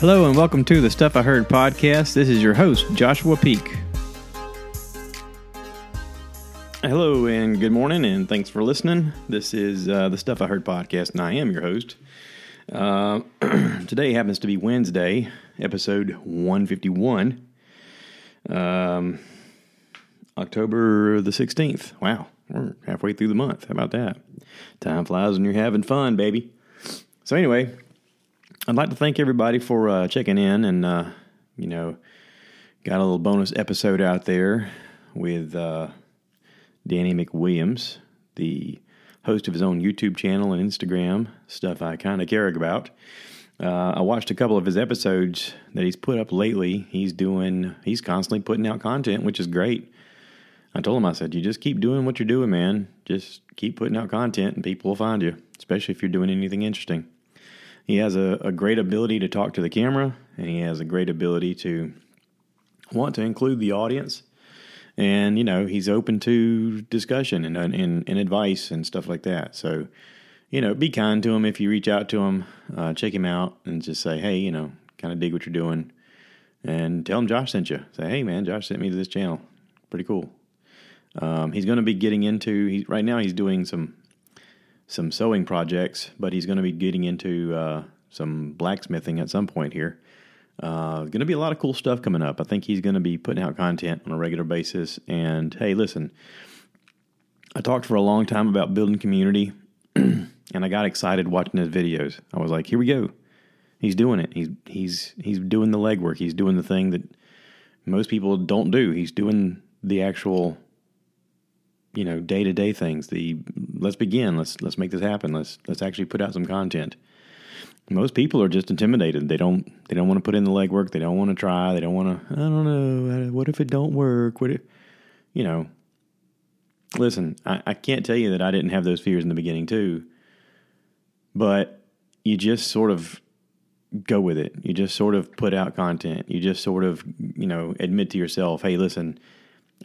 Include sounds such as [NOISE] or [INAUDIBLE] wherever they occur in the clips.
Hello and welcome to the Stuff I Heard podcast. This is your host, Joshua Peak. Hello and good morning, and thanks for listening. This is uh, the Stuff I Heard podcast, and I am your host. Uh, [CLEARS THROAT] today happens to be Wednesday, episode 151, um, October the 16th. Wow, we're halfway through the month. How about that? Time flies when you're having fun, baby. So, anyway, I'd like to thank everybody for uh, checking in and, uh, you know, got a little bonus episode out there with uh, Danny McWilliams, the host of his own YouTube channel and Instagram, stuff I kind of care about. Uh, I watched a couple of his episodes that he's put up lately. He's doing, he's constantly putting out content, which is great. I told him, I said, you just keep doing what you're doing, man. Just keep putting out content and people will find you, especially if you're doing anything interesting. He has a, a great ability to talk to the camera, and he has a great ability to want to include the audience. And you know he's open to discussion and, and and advice and stuff like that. So, you know, be kind to him if you reach out to him, uh, check him out, and just say, hey, you know, kind of dig what you're doing, and tell him Josh sent you. Say, hey, man, Josh sent me to this channel. Pretty cool. Um, he's going to be getting into. He, right now, he's doing some some sewing projects, but he's going to be getting into uh, some blacksmithing at some point here. Uh, going to be a lot of cool stuff coming up. I think he's going to be putting out content on a regular basis. And hey, listen, I talked for a long time about building community, [CLEARS THROAT] and I got excited watching his videos. I was like, here we go. He's doing it. He's he's he's doing the legwork. He's doing the thing that most people don't do. He's doing the actual you know day to day things. The let's begin. Let's let's make this happen. Let's let's actually put out some content. Most people are just intimidated. They don't they don't want to put in the legwork. They don't want to try. They don't want to. I don't know. Uh, what if it don't work? What if you know? Listen, I, I can't tell you that I didn't have those fears in the beginning too. But you just sort of go with it. You just sort of put out content. You just sort of, you know, admit to yourself, hey, listen,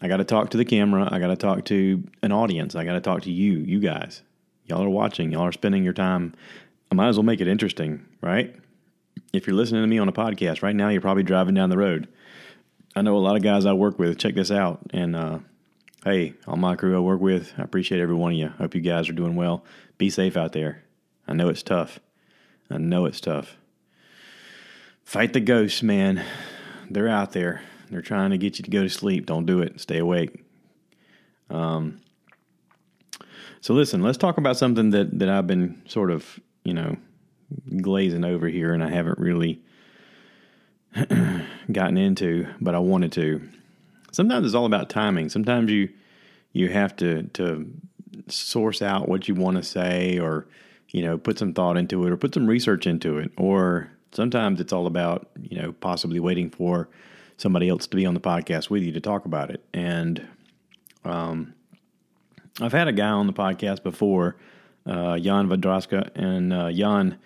I got to talk to the camera. I got to talk to an audience. I got to talk to you, you guys. Y'all are watching. Y'all are spending your time. I might as well make it interesting, right? If you're listening to me on a podcast right now, you're probably driving down the road. I know a lot of guys I work with. Check this out. And uh, hey, all my crew I work with, I appreciate every one of you. Hope you guys are doing well. Be safe out there. I know it's tough. I know it's tough. Fight the ghosts, man. They're out there. They're trying to get you to go to sleep. Don't do it. Stay awake. Um, so listen, let's talk about something that, that I've been sort of, you know, glazing over here and I haven't really [CLEARS THROAT] gotten into, but I wanted to. Sometimes it's all about timing. Sometimes you you have to to source out what you want to say or you know put some thought into it or put some research into it or sometimes it's all about you know possibly waiting for somebody else to be on the podcast with you to talk about it. And um, I've had a guy on the podcast before, uh, Jan Vadraska, and uh, Jan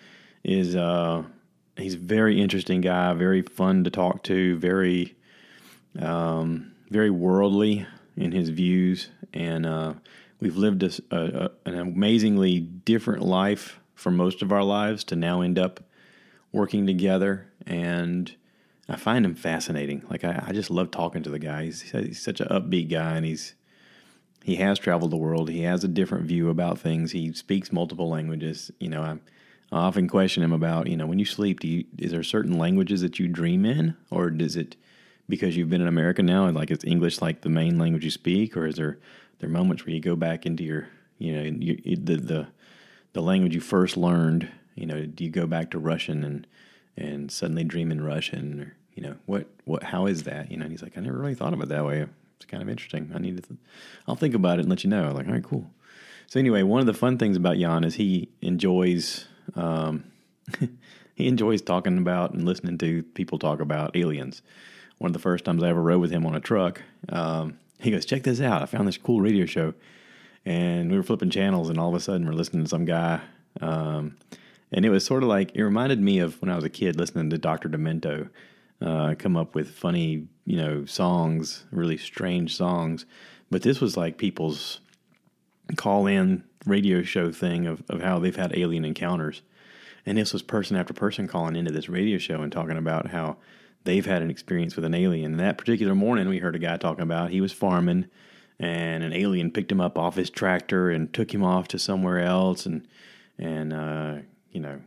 is uh, he's a very interesting guy, very fun to talk to, very um, very worldly in his views, and uh, we've lived a, a, an amazingly different life for most of our lives to now end up working together. And I find him fascinating. Like I, I just love talking to the guy. He's, he's such an upbeat guy, and he's he has traveled the world. He has a different view about things. He speaks multiple languages. You know, I, I often question him about you know when you sleep, do you is there certain languages that you dream in, or does it because you've been in America now and like it's English like the main language you speak, or is there there moments where you go back into your you know the the the language you first learned? You know, do you go back to Russian and and suddenly dream in Russian or you know what what how is that? You know and he's like I never really thought of it that way. It's kind of interesting. I need to th- I'll think about it and let you know. I'm like all right cool. So anyway one of the fun things about Jan is he enjoys um, [LAUGHS] he enjoys talking about and listening to people talk about aliens. One of the first times I ever rode with him on a truck um, he goes check this out. I found this cool radio show. And we were flipping channels and all of a sudden we're listening to some guy um, and it was sort of like it reminded me of when I was a kid listening to Dr. Demento uh, come up with funny, you know, songs, really strange songs. But this was like people's call in radio show thing of, of how they've had alien encounters. And this was person after person calling into this radio show and talking about how they've had an experience with an alien. And that particular morning, we heard a guy talking about he was farming and an alien picked him up off his tractor and took him off to somewhere else and, and, uh, you know,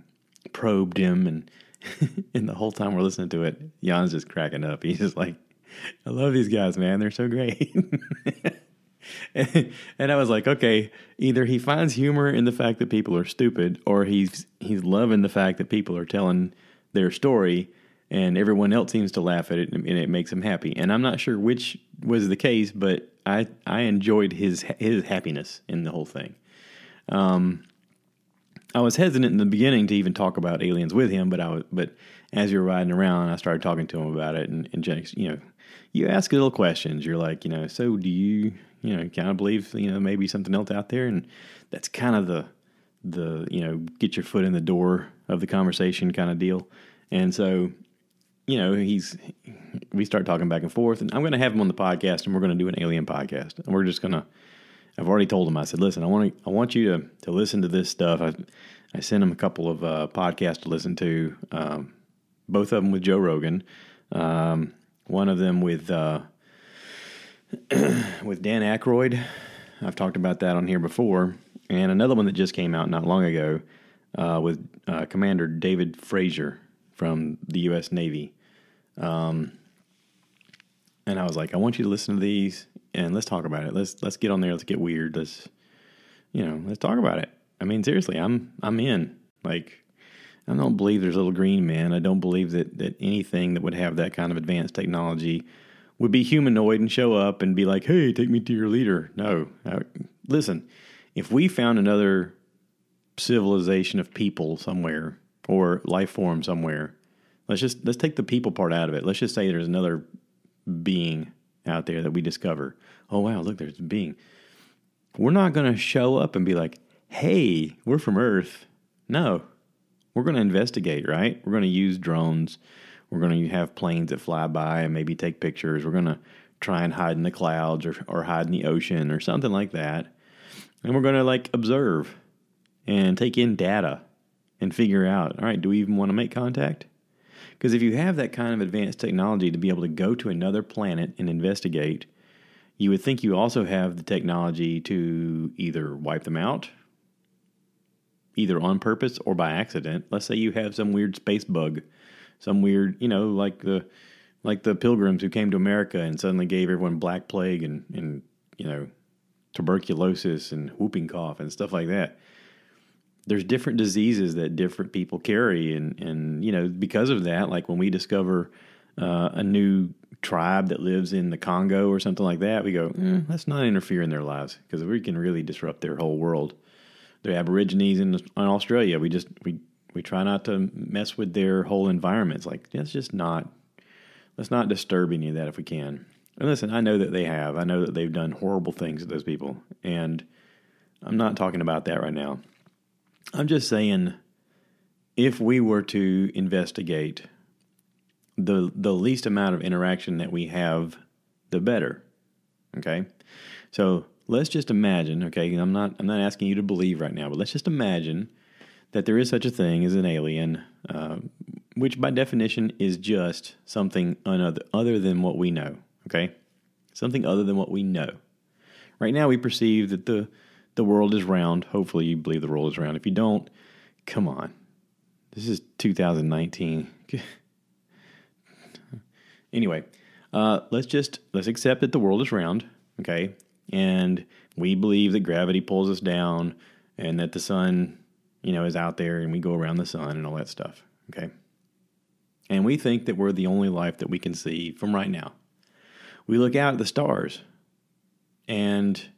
probed him. And, [LAUGHS] and the whole time we're listening to it, Jan's just cracking up. He's just like, I love these guys, man. They're so great. [LAUGHS] and, I was like, okay, either he finds humor in the fact that people are stupid, or he's he's loving the fact that people are telling their story, and everyone else seems to laugh at it, and it makes him happy. And I'm not sure which was the case, but I I enjoyed his his happiness in the whole thing. Um, I was hesitant in the beginning to even talk about aliens with him, but I was but as you're riding around, I started talking to him about it, and, and you know, you ask little questions. You're like, you know, so do you you know, kind of believe, you know, maybe something else out there. And that's kind of the, the, you know, get your foot in the door of the conversation kind of deal. And so, you know, he's, we start talking back and forth and I'm going to have him on the podcast and we're going to do an alien podcast and we're just going to, I've already told him, I said, listen, I want to, I want you to, to listen to this stuff. I, I sent him a couple of uh, podcasts to listen to, um, both of them with Joe Rogan, um, one of them with, uh, [CLEARS THROAT] with Dan Aykroyd. I've talked about that on here before. And another one that just came out not long ago uh, with uh, Commander David Fravor from the U.S. Navy. Um, and I was like, I want you to listen to these and let's talk about it. Let's let's get on there. Let's get weird. Let's you know, let's talk about it. I mean, seriously, I'm I'm in. Like, I don't believe there's little green man. I don't believe that that anything that would have that kind of advanced technology would be humanoid and show up and be like, "Hey, take me to your leader." No, uh, listen. If we found another civilization of people somewhere or life form somewhere, let's just let's take the people part out of it. Let's just say there's another being out there that we discover. Oh wow, look, there's a being. We're not going to show up and be like, "Hey, we're from Earth." No, we're going to investigate. Right? We're going to use drones we're going to have planes that fly by and maybe take pictures. We're going to try and hide in the clouds or, or hide in the ocean or something like that. And we're going to like observe and take in data and figure out all right, do we even want to make contact? Because if you have that kind of advanced technology to be able to go to another planet and investigate, you would think you also have the technology to either wipe them out, either on purpose or by accident. Let's say you have some weird space bug some weird, you know, like the like the pilgrims who came to America and suddenly gave everyone black plague and and you know tuberculosis and whooping cough and stuff like that. There's different diseases that different people carry, and and you know because of that, like when we discover uh, a new tribe that lives in the Congo or something like that, we go, eh, let's not interfere in their lives because we can really disrupt their whole world. The Aborigines in, in Australia, we just we we try not to mess with their whole environments. Like let's just not let's not disturb any of that if we can. And listen, I know that they have. I know that they've done horrible things to those people, and I'm not talking about that right now. I'm just saying if we were to investigate the the least amount of interaction that we have, the better. Okay? So let's just imagine, okay, I'm not I'm not asking you to believe right now, but let's just imagine that there is such a thing as an alien, uh, which by definition is just something another, other than what we know. Okay, something other than what we know. Right now, we perceive that the the world is round. Hopefully, you believe the world is round. If you don't, come on. This is 2019. [LAUGHS] anyway, uh, let's just let's accept that the world is round. Okay, and we believe that gravity pulls us down, and that the sun you know, is out there and we go around the sun and all that stuff. Okay. And we think that we're the only life that we can see from right now. We look out at the stars and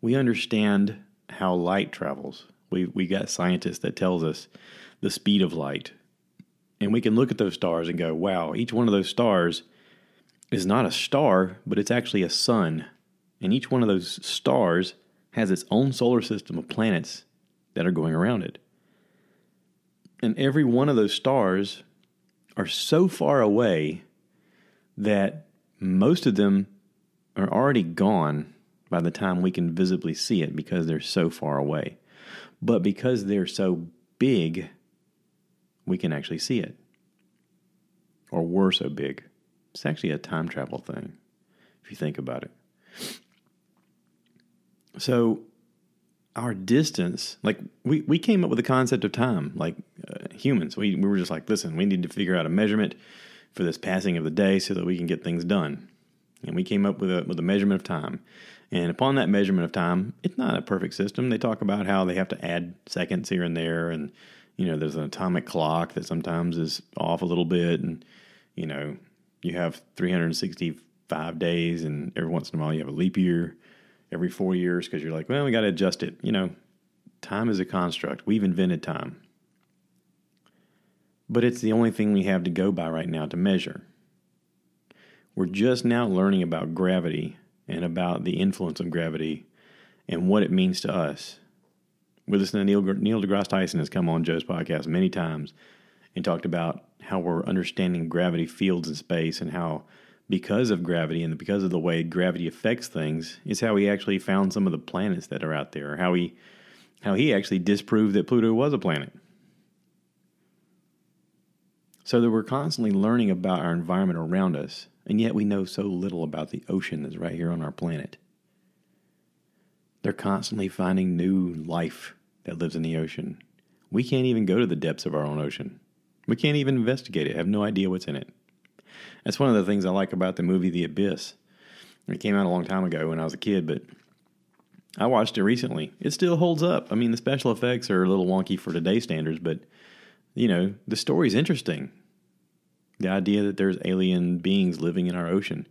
we understand how light travels. We we got scientists that tells us the speed of light. And we can look at those stars and go, wow, each one of those stars is not a star, but it's actually a sun. And each one of those stars has its own solar system of planets that are going around it. And every one of those stars are so far away that most of them are already gone by the time we can visibly see it because they're so far away. But because they're so big, we can actually see it. Or we're so big. It's actually a time travel thing, if you think about it. So, our distance, like we, we came up with the concept of time, like uh, humans. We, we were just like, listen, we need to figure out a measurement for this passing of the day so that we can get things done. And we came up with a, with a measurement of time. And upon that measurement of time, it's not a perfect system. They talk about how they have to add seconds here and there. And, you know, there's an atomic clock that sometimes is off a little bit. And, you know, you have 365 days, and every once in a while you have a leap year every four years because you're like, well, we got to adjust it. You know, time is a construct. We've invented time. But it's the only thing we have to go by right now to measure. We're just now learning about gravity and about the influence of gravity and what it means to us. We listen to Neil, Neil deGrasse Tyson has come on Joe's podcast many times and talked about how we're understanding gravity fields in space and how because of gravity and because of the way gravity affects things is how he actually found some of the planets that are out there how he how he actually disproved that Pluto was a planet so that we're constantly learning about our environment around us and yet we know so little about the ocean that's right here on our planet. They're constantly finding new life that lives in the ocean. We can't even go to the depths of our own ocean. We can't even investigate it, have no idea what's in it. That's one of the things I like about the movie The Abyss. It came out a long time ago when I was a kid, but I watched it recently. It still holds up. I mean, the special effects are a little wonky for today's standards, but you know, the story's interesting. The idea that there's alien beings living in our ocean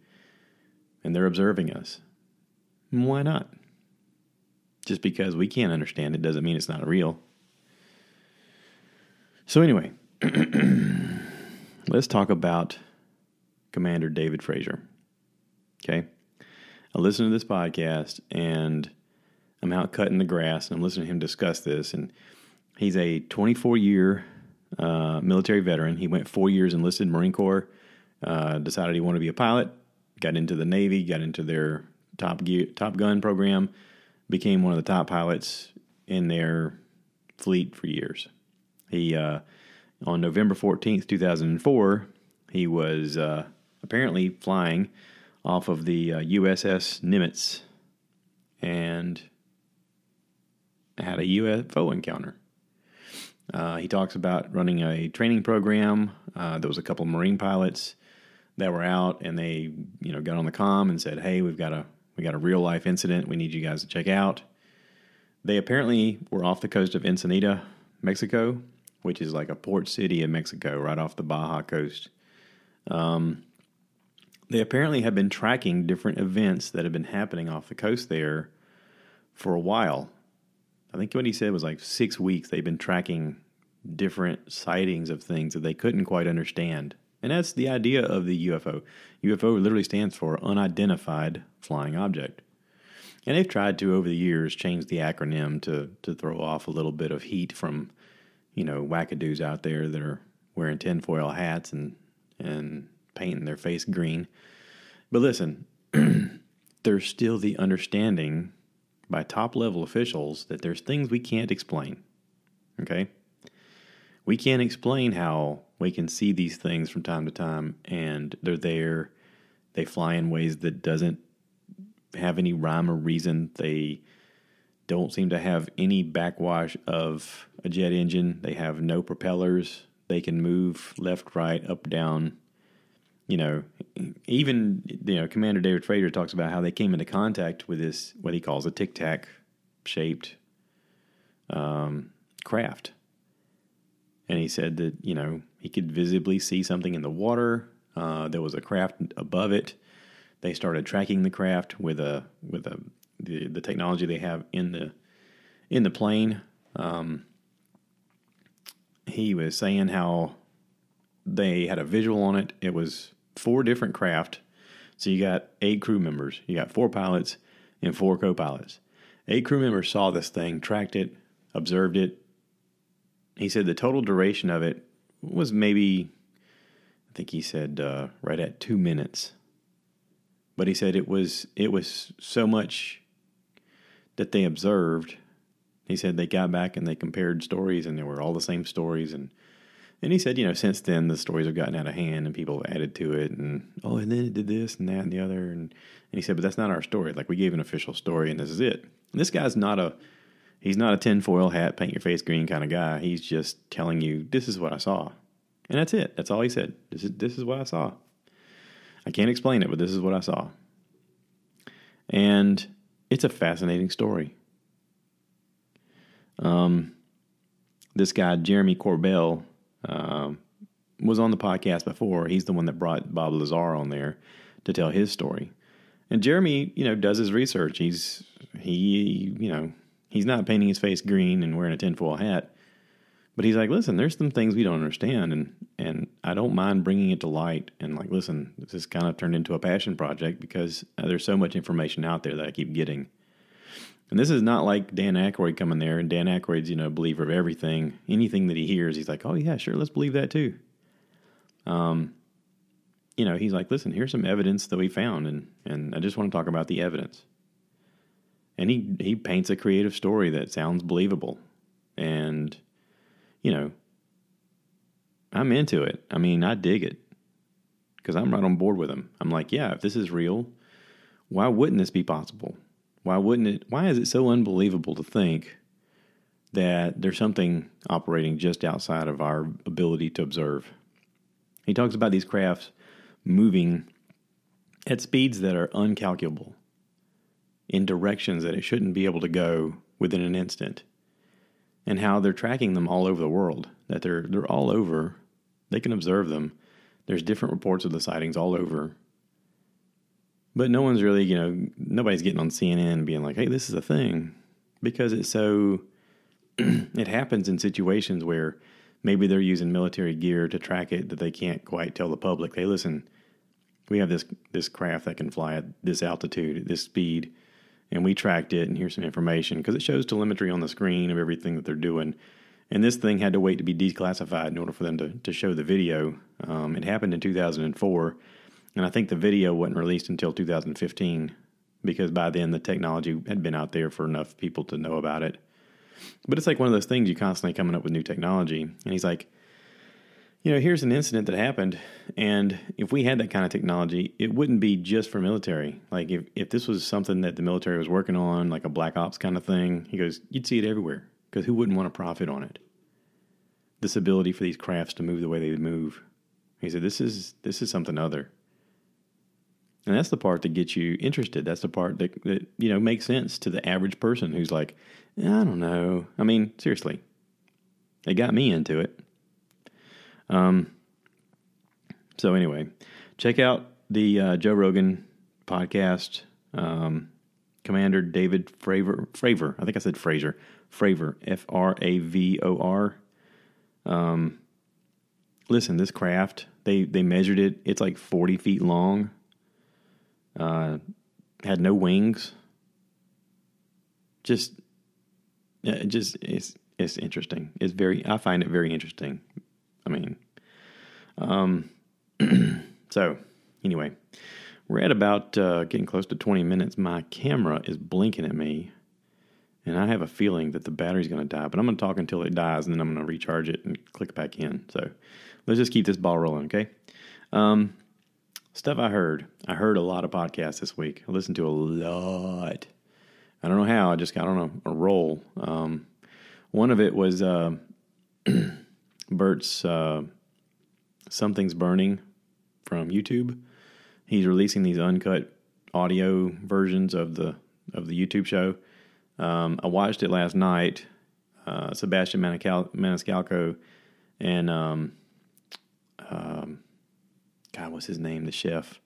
and they're observing us. Why not? Just because we can't understand it doesn't mean it's not real. So, anyway, [CLEARS THROAT] let's talk about Commander David Fravor. Okay? I listen to this podcast and I'm out cutting the grass and I'm listening to him discuss this. And he's a 24 year uh, military veteran. He went four years enlisted Marine Corps. Uh, decided he wanted to be a pilot. Got into the Navy. Got into their Top Gear, Top Gun program. Became one of the top pilots in their fleet for years. He uh, on November fourteenth, two thousand and four, he was uh, apparently flying off of the USS uh, Nimitz and had a UFO encounter. Uh, he talks about running a training program. Uh, there was a couple of Marine pilots that were out, and they, you know, got on the com and said, "Hey, we've got a we got a real life incident. We need you guys to check out." They apparently were off the coast of Ensenada, Mexico, which is like a port city in Mexico, right off the Baja coast. Um, they apparently have been tracking different events that have been happening off the coast there for a while. I think what he said was like six weeks they've been tracking different sightings of things that they couldn't quite understand. And that's the idea of the UFO. UFO literally stands for unidentified flying object. And they've tried to, over the years, change the acronym to, to throw off a little bit of heat from, you know, wackadoos out there that are wearing tinfoil hats and, and painting their face green. But listen, [CLEARS THROAT] there's still the understanding by top level officials that there's things we can't explain. Okay? We can't explain how we can see these things from time to time and they're there. They fly in ways that doesn't have any rhyme or reason. They don't seem to have any backwash of a jet engine. They have no propellers. They can move left, right, up, down you know, even you know, Commander David Fravor talks about how they came into contact with this what he calls a tic tac shaped um, craft, and he said that you know he could visibly see something in the water. Uh, there was a craft above it. They started tracking the craft with a with a the, the technology they have in the in the plane. Um, he was saying how they had a visual on it. It was four different craft. So you got eight crew members. You got four pilots and four co-pilots. Eight crew members saw this thing, tracked it, observed it. He said the total duration of it was maybe, I think he said uh, right at two minutes. But he said it was it was so much that they observed. He said they got back and they compared stories, and they were all the same stories, and And he said, you know, since then the stories have gotten out of hand and people have added to it, and oh, and then it did this and that and the other, and, and he said, but that's not our story. Like we gave an official story, and this is it. And this guy's not a he's not a tinfoil hat, paint your face green kind of guy. He's just telling you this is what I saw, and that's it. That's all he said. This is this is what I saw. I can't explain it, but this is what I saw. And it's a fascinating story. Um, this guy Jeremy Corbell um, was on the podcast before. He's the one that brought Bob Lazar on there to tell his story. And Jeremy, you know, does his research. He's he, you know, he's not painting his face green and wearing a tinfoil hat, but he's like, listen, there's some things we don't understand, and and I don't mind bringing it to light. And like, listen, this has kind of turned into a passion project because there's so much information out there that I keep getting. And this is not like Dan Aykroyd coming there, and Dan Aykroyd's, you know, believer of everything. Anything that he hears, he's like, oh, yeah, sure, let's believe that too. Um, you know, he's like, listen, here's some evidence that we found, and, and I just want to talk about the evidence. And he, he paints a creative story that sounds believable. And, you know, I'm into it. I mean, I dig it because I'm right on board with him. I'm like, yeah, if this is real, why wouldn't this be possible? Why wouldn't it? Why is it so unbelievable to think that there's something operating just outside of our ability to observe? He talks about these crafts moving at speeds that are uncalculable in directions that it shouldn't be able to go within an instant and how they're tracking them all over the world that they're they're all over they can observe them there's different reports of the sightings all over but no one's really, you know, nobody's getting on CNN and being like, hey, this is a thing. Because it's so, [CLEARS THROAT] it happens in situations where maybe they're using military gear to track it that they can't quite tell the public, hey, listen, we have this, this craft that can fly at this altitude, at this speed, and we tracked it, and here's some information. Because it shows telemetry on the screen of everything that they're doing. And this thing had to wait to be declassified in order for them to, to show the video. Um, it happened in 2004 and I think the video wasn't released until 2015 because by then the technology had been out there for enough people to know about it. But it's like one of those things you're constantly coming up with new technology. And he's like, you know, here's an incident that happened, and if we had that kind of technology, it wouldn't be just for military. Like if, if this was something that the military was working on, like a black ops kind of thing, he goes, you'd see it everywhere because who wouldn't want to profit on it? This ability for these crafts to move the way they move. He said, this is this is something other. And that's the part that gets you interested. That's the part that, that you know makes sense to the average person who's like, I don't know. I mean, seriously, it got me into it. Um. So anyway, check out the uh, Joe Rogan podcast. Um, Commander David Fravor. Fravor. I think I said Fraser. Fravor. F R A V O R. Um. Listen, this craft they they measured it. It's like forty feet long uh, had no wings. Just, yeah, just it's it's interesting. It's very. I find it very interesting. I mean, um, [CLEARS THROAT] so anyway, we're at about uh, getting close to twenty minutes. My camera is blinking at me, and I have a feeling that the battery's going to die. But I'm going to talk until it dies, and then I'm going to recharge it and click back in. So let's just keep this ball rolling, okay? Um, Stuff I heard. I heard a lot of podcasts this week. I listened to a lot. I don't know how. I just got on a, a roll. Um, one of it was uh, [CLEARS THROAT] Bert's uh, Something's Burning from YouTube. He's releasing these uncut audio versions of the of the YouTube show. Um, I watched it last night. Uh, Sebastian Maniscalco and um, um, God, what's his name? The chef.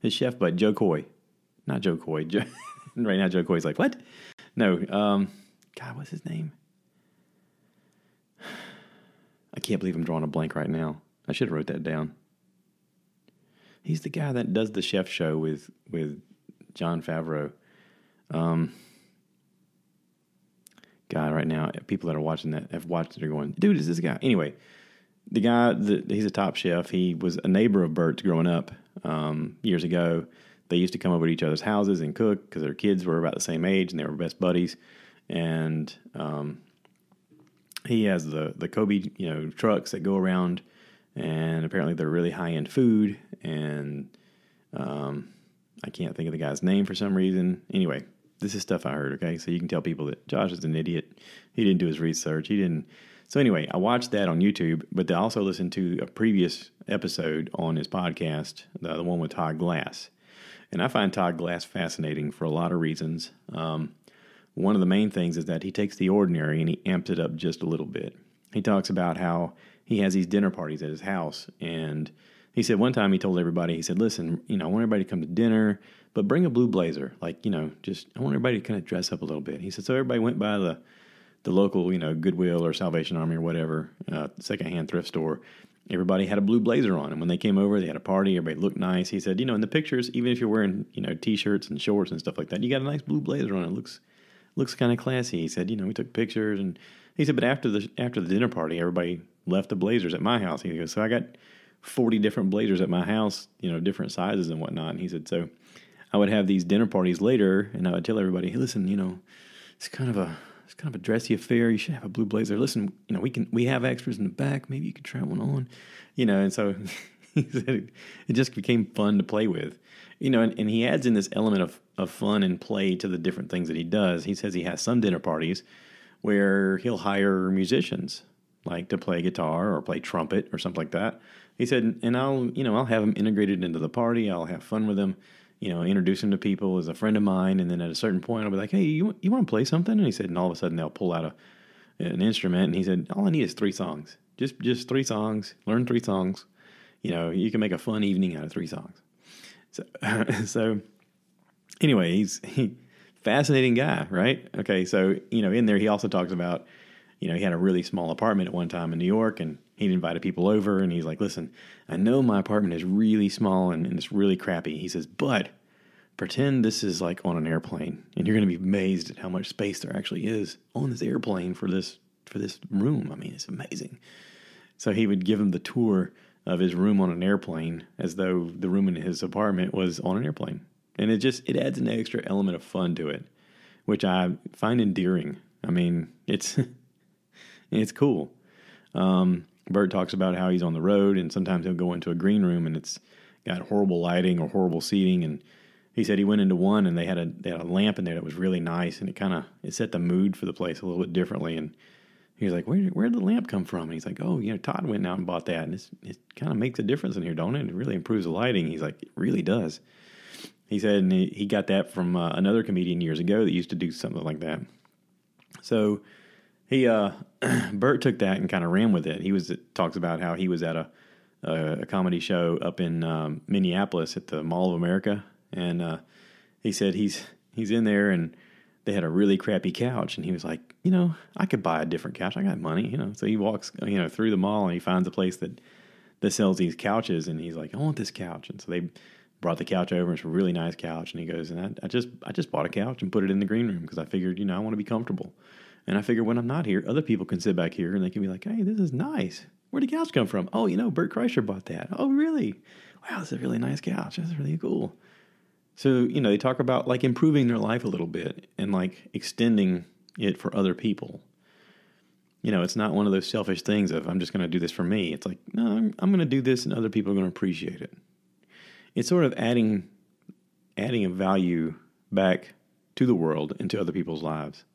His chef, but Joe Coy. Not Jo Koy. Joe, [LAUGHS] right now, Jo Koy's like, what? No. Um, God, what's his name? [SIGHS] I can't believe I'm drawing a blank right now. I should have wrote that down. He's the guy that does the chef show with with Jon Favreau. Um, God, right now, people that are watching that have watched it are going, dude, is this guy? Anyway, the guy that he's a top chef. He was a neighbor of Bert's growing up um, years ago. They used to come over to each other's houses and cook because their kids were about the same age and they were best buddies. And um, he has the the Kogi you know trucks that go around, and apparently they're really high end food. And um, I can't think of the guy's name for some reason. Anyway, this is stuff I heard. Okay, so you can tell people that Josh is an idiot. He didn't do his research. He didn't. So anyway, I watched that on YouTube, but I also listened to a previous episode on his podcast, the, the one with Todd Glass. And I find Todd Glass fascinating for a lot of reasons. Um, one of the main things is that he takes the ordinary and he amps it up just a little bit. He talks about how he has these dinner parties at his house. And he said one time he told everybody, he said, listen, you know, I want everybody to come to dinner, but bring a blue blazer. Like, you know, just, I want everybody to kind of dress up a little bit. He said, so everybody went by the, the local, you know, Goodwill or Salvation Army or whatever, uh, secondhand thrift store. Everybody had a blue blazer on, and when they came over, they had a party. Everybody looked nice. He said, you know, in the pictures, even if you're wearing, you know, t-shirts and shorts and stuff like that, you got a nice blue blazer on. It looks looks kind of classy. He said, you know, we took pictures and he said, but after the after the dinner party, everybody left the blazers at my house. He goes, so I got forty different blazers at my house, you know, different sizes and whatnot. And he said, so I would have these dinner parties later, and I would tell everybody, hey, listen, you know, it's kind of a it's kind of a dressy affair. You should have a blue blazer. Listen, you know, we can we have extras in the back. Maybe you could try one on, you know. And so [LAUGHS] he said it, just became fun to play with you know, and, and he adds in this element of, of fun and play to the different things that he does. He says he has some dinner parties where he'll hire musicians like to play guitar or play trumpet or something like that. He said, and I'll, you know, I'll have them integrated into the party. I'll have fun with them, you know, introduce him to people as a friend of mine. And then at a certain point, I'll be like, hey, you, you want to play something? And he said, and all of a sudden they'll pull out a, an instrument. And he said, all I need is three songs, just, just three songs, learn three songs. You know, you can make a fun evening out of three songs. So, [LAUGHS] so anyway, he's he fascinating guy, right? Okay, so you know, in there he also talks about, you know, he had a really small apartment at one time in New York, and he'd invited people over, and he's like, "Listen, I know my apartment is really small and, and it's really crappy." He says, "But pretend this is like on an airplane, and you're going to be amazed at how much space there actually is on this airplane for this for this room. I mean, it's amazing." So he would give him the tour of his room on an airplane as though the room in his apartment was on an airplane. And it just it adds an extra element of fun to it, which I find endearing. I mean, it's [LAUGHS] it's cool. Um, Bert talks about how he's on the road and sometimes he'll go into a green room and it's got horrible lighting or horrible seating and he said he went into one and they had a they had a lamp in there that was really nice and it kind of it set the mood for the place a little bit differently and he was like, Where where'd the lamp come from? And he's like, Oh, you know, Todd went out and bought that. And it kind of makes a difference in here, don't it? It really improves the lighting. He's like, It really does. He said, and he, he got that from uh, another comedian years ago that used to do something like that. So he, uh, [CLEARS THROAT] Bert took that and kind of ran with it. He was, talks about how he was at a, a, a comedy show up in um, Minneapolis at the Mall of America. And uh, he said he's, he's in there and, they had a really crappy couch and he was like you know i could buy a different couch i got money you know so he walks you know through the mall and he finds a place that that sells these couches and he's like i want this couch and so they brought the couch over it's a really nice couch and he goes and I, I just i just bought a couch and put it in the green room because i figured you know i want to be comfortable and i figure when i'm not here other people can sit back here and they can be like hey this is nice where'd the couch come from oh you know bert kreischer bought that oh really wow this is a really nice couch that's really cool so, you know, they talk about like improving their life a little bit and like extending it for other people. You know, it's not one of those selfish things of I'm just going to do this for me. It's like, no, I'm, I'm going to do this and other people are going to appreciate it. It's sort of adding adding a value back to the world and to other people's lives.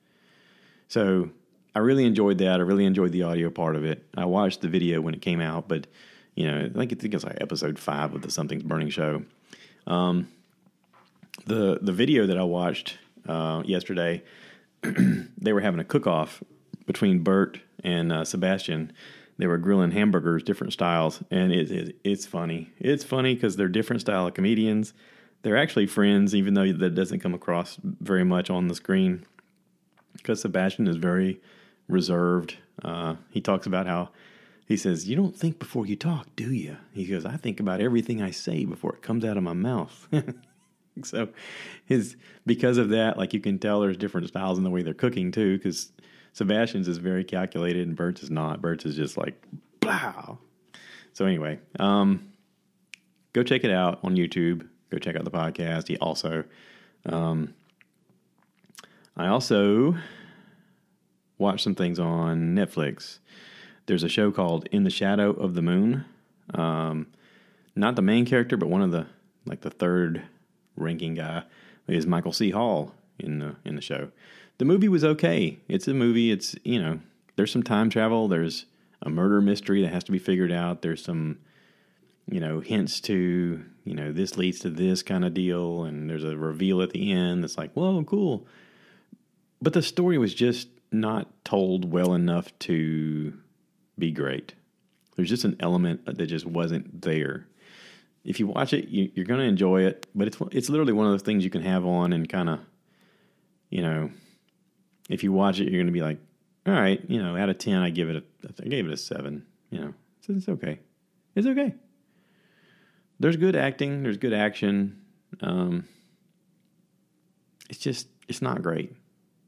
So, I really enjoyed that. I really enjoyed the audio part of it. I watched the video when it came out, but you know, I think it's, like episode five of the Something's Burning show. Um, the the video that I watched uh, yesterday, [CLEARS THROAT] they were having a cook off between Bert and uh, Sebastian. They were grilling hamburgers, different styles, and it, it it's funny. It's funny because they're different style of comedians. They're actually friends, even though that doesn't come across very much on the screen. Because Sebastian is very reserved. Uh, he talks about how he says, "You don't think before you talk, do you?" He goes, "I think about everything I say before it comes out of my mouth." [LAUGHS] so his because of that, like you can tell there's different styles in the way they're cooking too, because Sebastian's is very calculated and Bert's is not. Bert's is just like wow. So anyway, um, go check it out on YouTube. Go check out the podcast. He also, um, I also watch some things on Netflix. There's a show called In the Shadow of the Moon. Um, not the main character, but one of the like the third ranking guy is Michael C. Hall in the in the show. The movie was okay. It's a movie. It's you know there's some time travel. There's a murder mystery that has to be figured out. There's some you know hints to you know this leads to this kind of deal, and there's a reveal at the end that's like whoa cool. But the story was just not told well enough to be great. There's just an element that just wasn't there. If you watch it, you, are going to enjoy it, but it's it's literally one of those things you can have on and kind of, you know, if you watch it, you're going to be like, all right, you know, out of ten, I give it a I gave it a seven. You know, it's, it's okay, it's okay. There's good acting, there's good action. Um, it's just it's not great.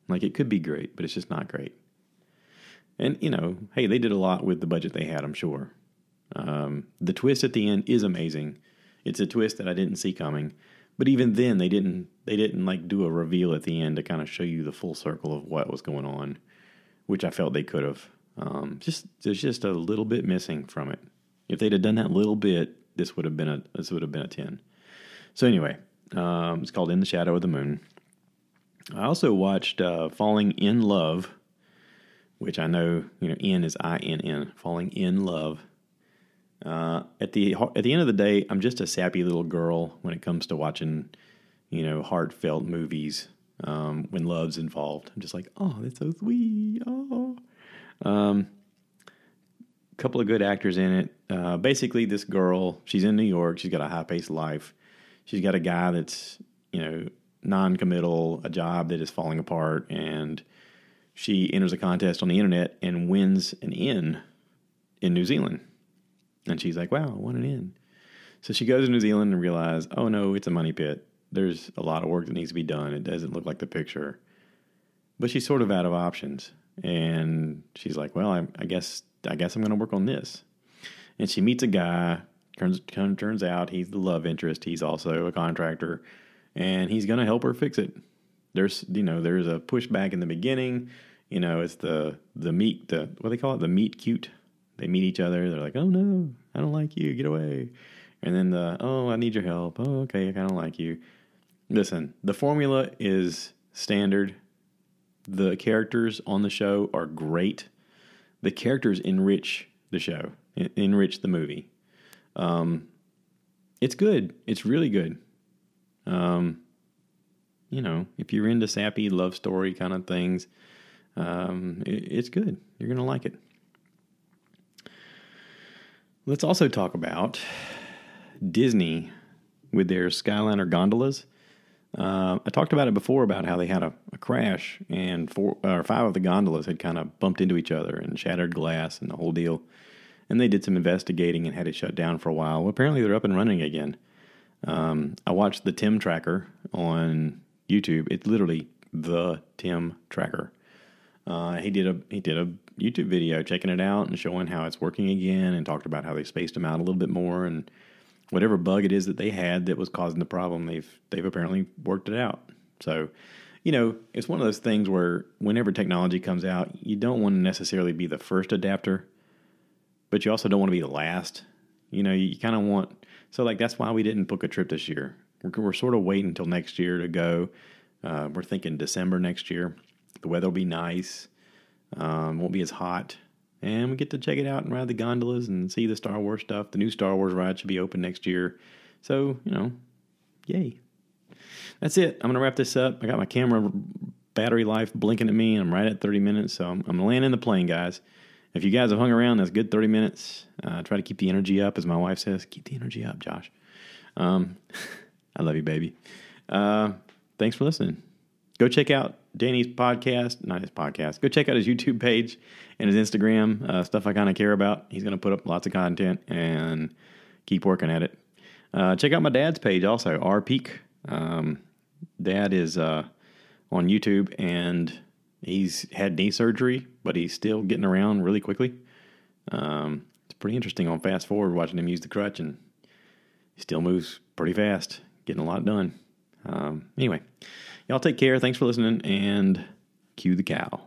Like it could be great, but it's just not great. And you know, hey, they did a lot with the budget they had. I'm sure. Um, the twist at the end is amazing. It's a twist that I didn't see coming. But even then, they didn't they didn't like do a reveal at the end to kind of show you the full circle of what was going on, which I felt they could have. Um, just there's just a little bit missing from it. If they'd have done that little bit, this would have been a this would have been a ten. So anyway, um, it's called In the Shadow of the Moon. I also watched uh, Falling Inn Love, which I know you know N is I N N, Falling Inn Love. Uh, at the at the end of the day, I'm just a sappy little girl when it comes to watching, you know, heartfelt movies. Um, when love's involved, I'm just like, oh, that's so sweet. Oh, um, couple of good actors in it. Uh, basically, this girl, she's in New York. She's got a high paced life. She's got a guy that's you know non-committal, a job that is falling apart, and she enters a contest on the internet and wins an inn in New Zealand. And she's like, "Wow, I won an inn." So she goes to New Zealand and realizes, "Oh no, it's a money pit. There's a lot of work that needs to be done. It doesn't look like the picture." But she's sort of out of options, and she's like, "Well, I, I guess I guess I'm going to work on this." And she meets a guy. Turns turns out he's the love interest. He's also a contractor and he's going to help her fix it. There's you know there's a pushback in the beginning. You know it's the the meet the what they call it the meet cute. They meet each other. They're like, oh no, I don't like you. Get away. And then the oh I need your help. Oh okay, I kind of like you. Listen, the formula is standard. The characters on the show are great. The characters enrich the show, enrich the movie. Um, it's good. It's really good. Um, you know, if you're into sappy love story kind of things, um, it, it's good. You're going to like it. Let's also talk about Disney with their Skyliner gondolas. Uh, I talked about it before about how they had a, a crash and four or five of the gondolas had kind of bumped into each other and shattered glass and the whole deal. And they did some investigating and had it shut down for a while. Well, apparently they're up and running again. Um, I watched the Tim Tracker on YouTube. It's literally the Tim Tracker. Uh, he did a he did a YouTube video checking it out and showing how it's working again, and talked about how they spaced them out a little bit more and whatever bug it is that they had that was causing the problem. They've they've apparently worked it out. So, you know, it's one of those things where whenever technology comes out, you don't want to necessarily be the first adapter, but you also don't want to be the last. You know, you kind of want so like that's why we didn't book a trip this year. We're, we're sort of waiting until next year to go. Uh, we're thinking December next year. The weather will be nice. Um, won't be as hot, and we get to check it out and ride the gondolas and see the Star Wars stuff. The new Star Wars ride should be open next year. So you know, yay. That's it. I'm gonna wrap this up. I got my camera battery life blinking at me, and I'm right at 30 minutes. So I'm, I'm landing the plane, guys. If you guys have hung around, that's good 30 minutes. Uh, try to keep the energy up, as my wife says. Keep the energy up, Josh. Um, [LAUGHS] I love you, baby. Uh, thanks for listening. Go check out Danny's podcast, not his podcast. Go check out his YouTube page and his Instagram, uh, stuff I kind of care about. He's going to put up lots of content and keep working at it. Uh, check out my dad's page also, R Peak. Um, dad is uh, on YouTube and He's had knee surgery, but he's still getting around really quickly. Um, it's pretty interesting on fast forward watching him use the crutch, and he still moves pretty fast, getting a lot done. Um, anyway, y'all take care. Thanks for listening, and cue the cow.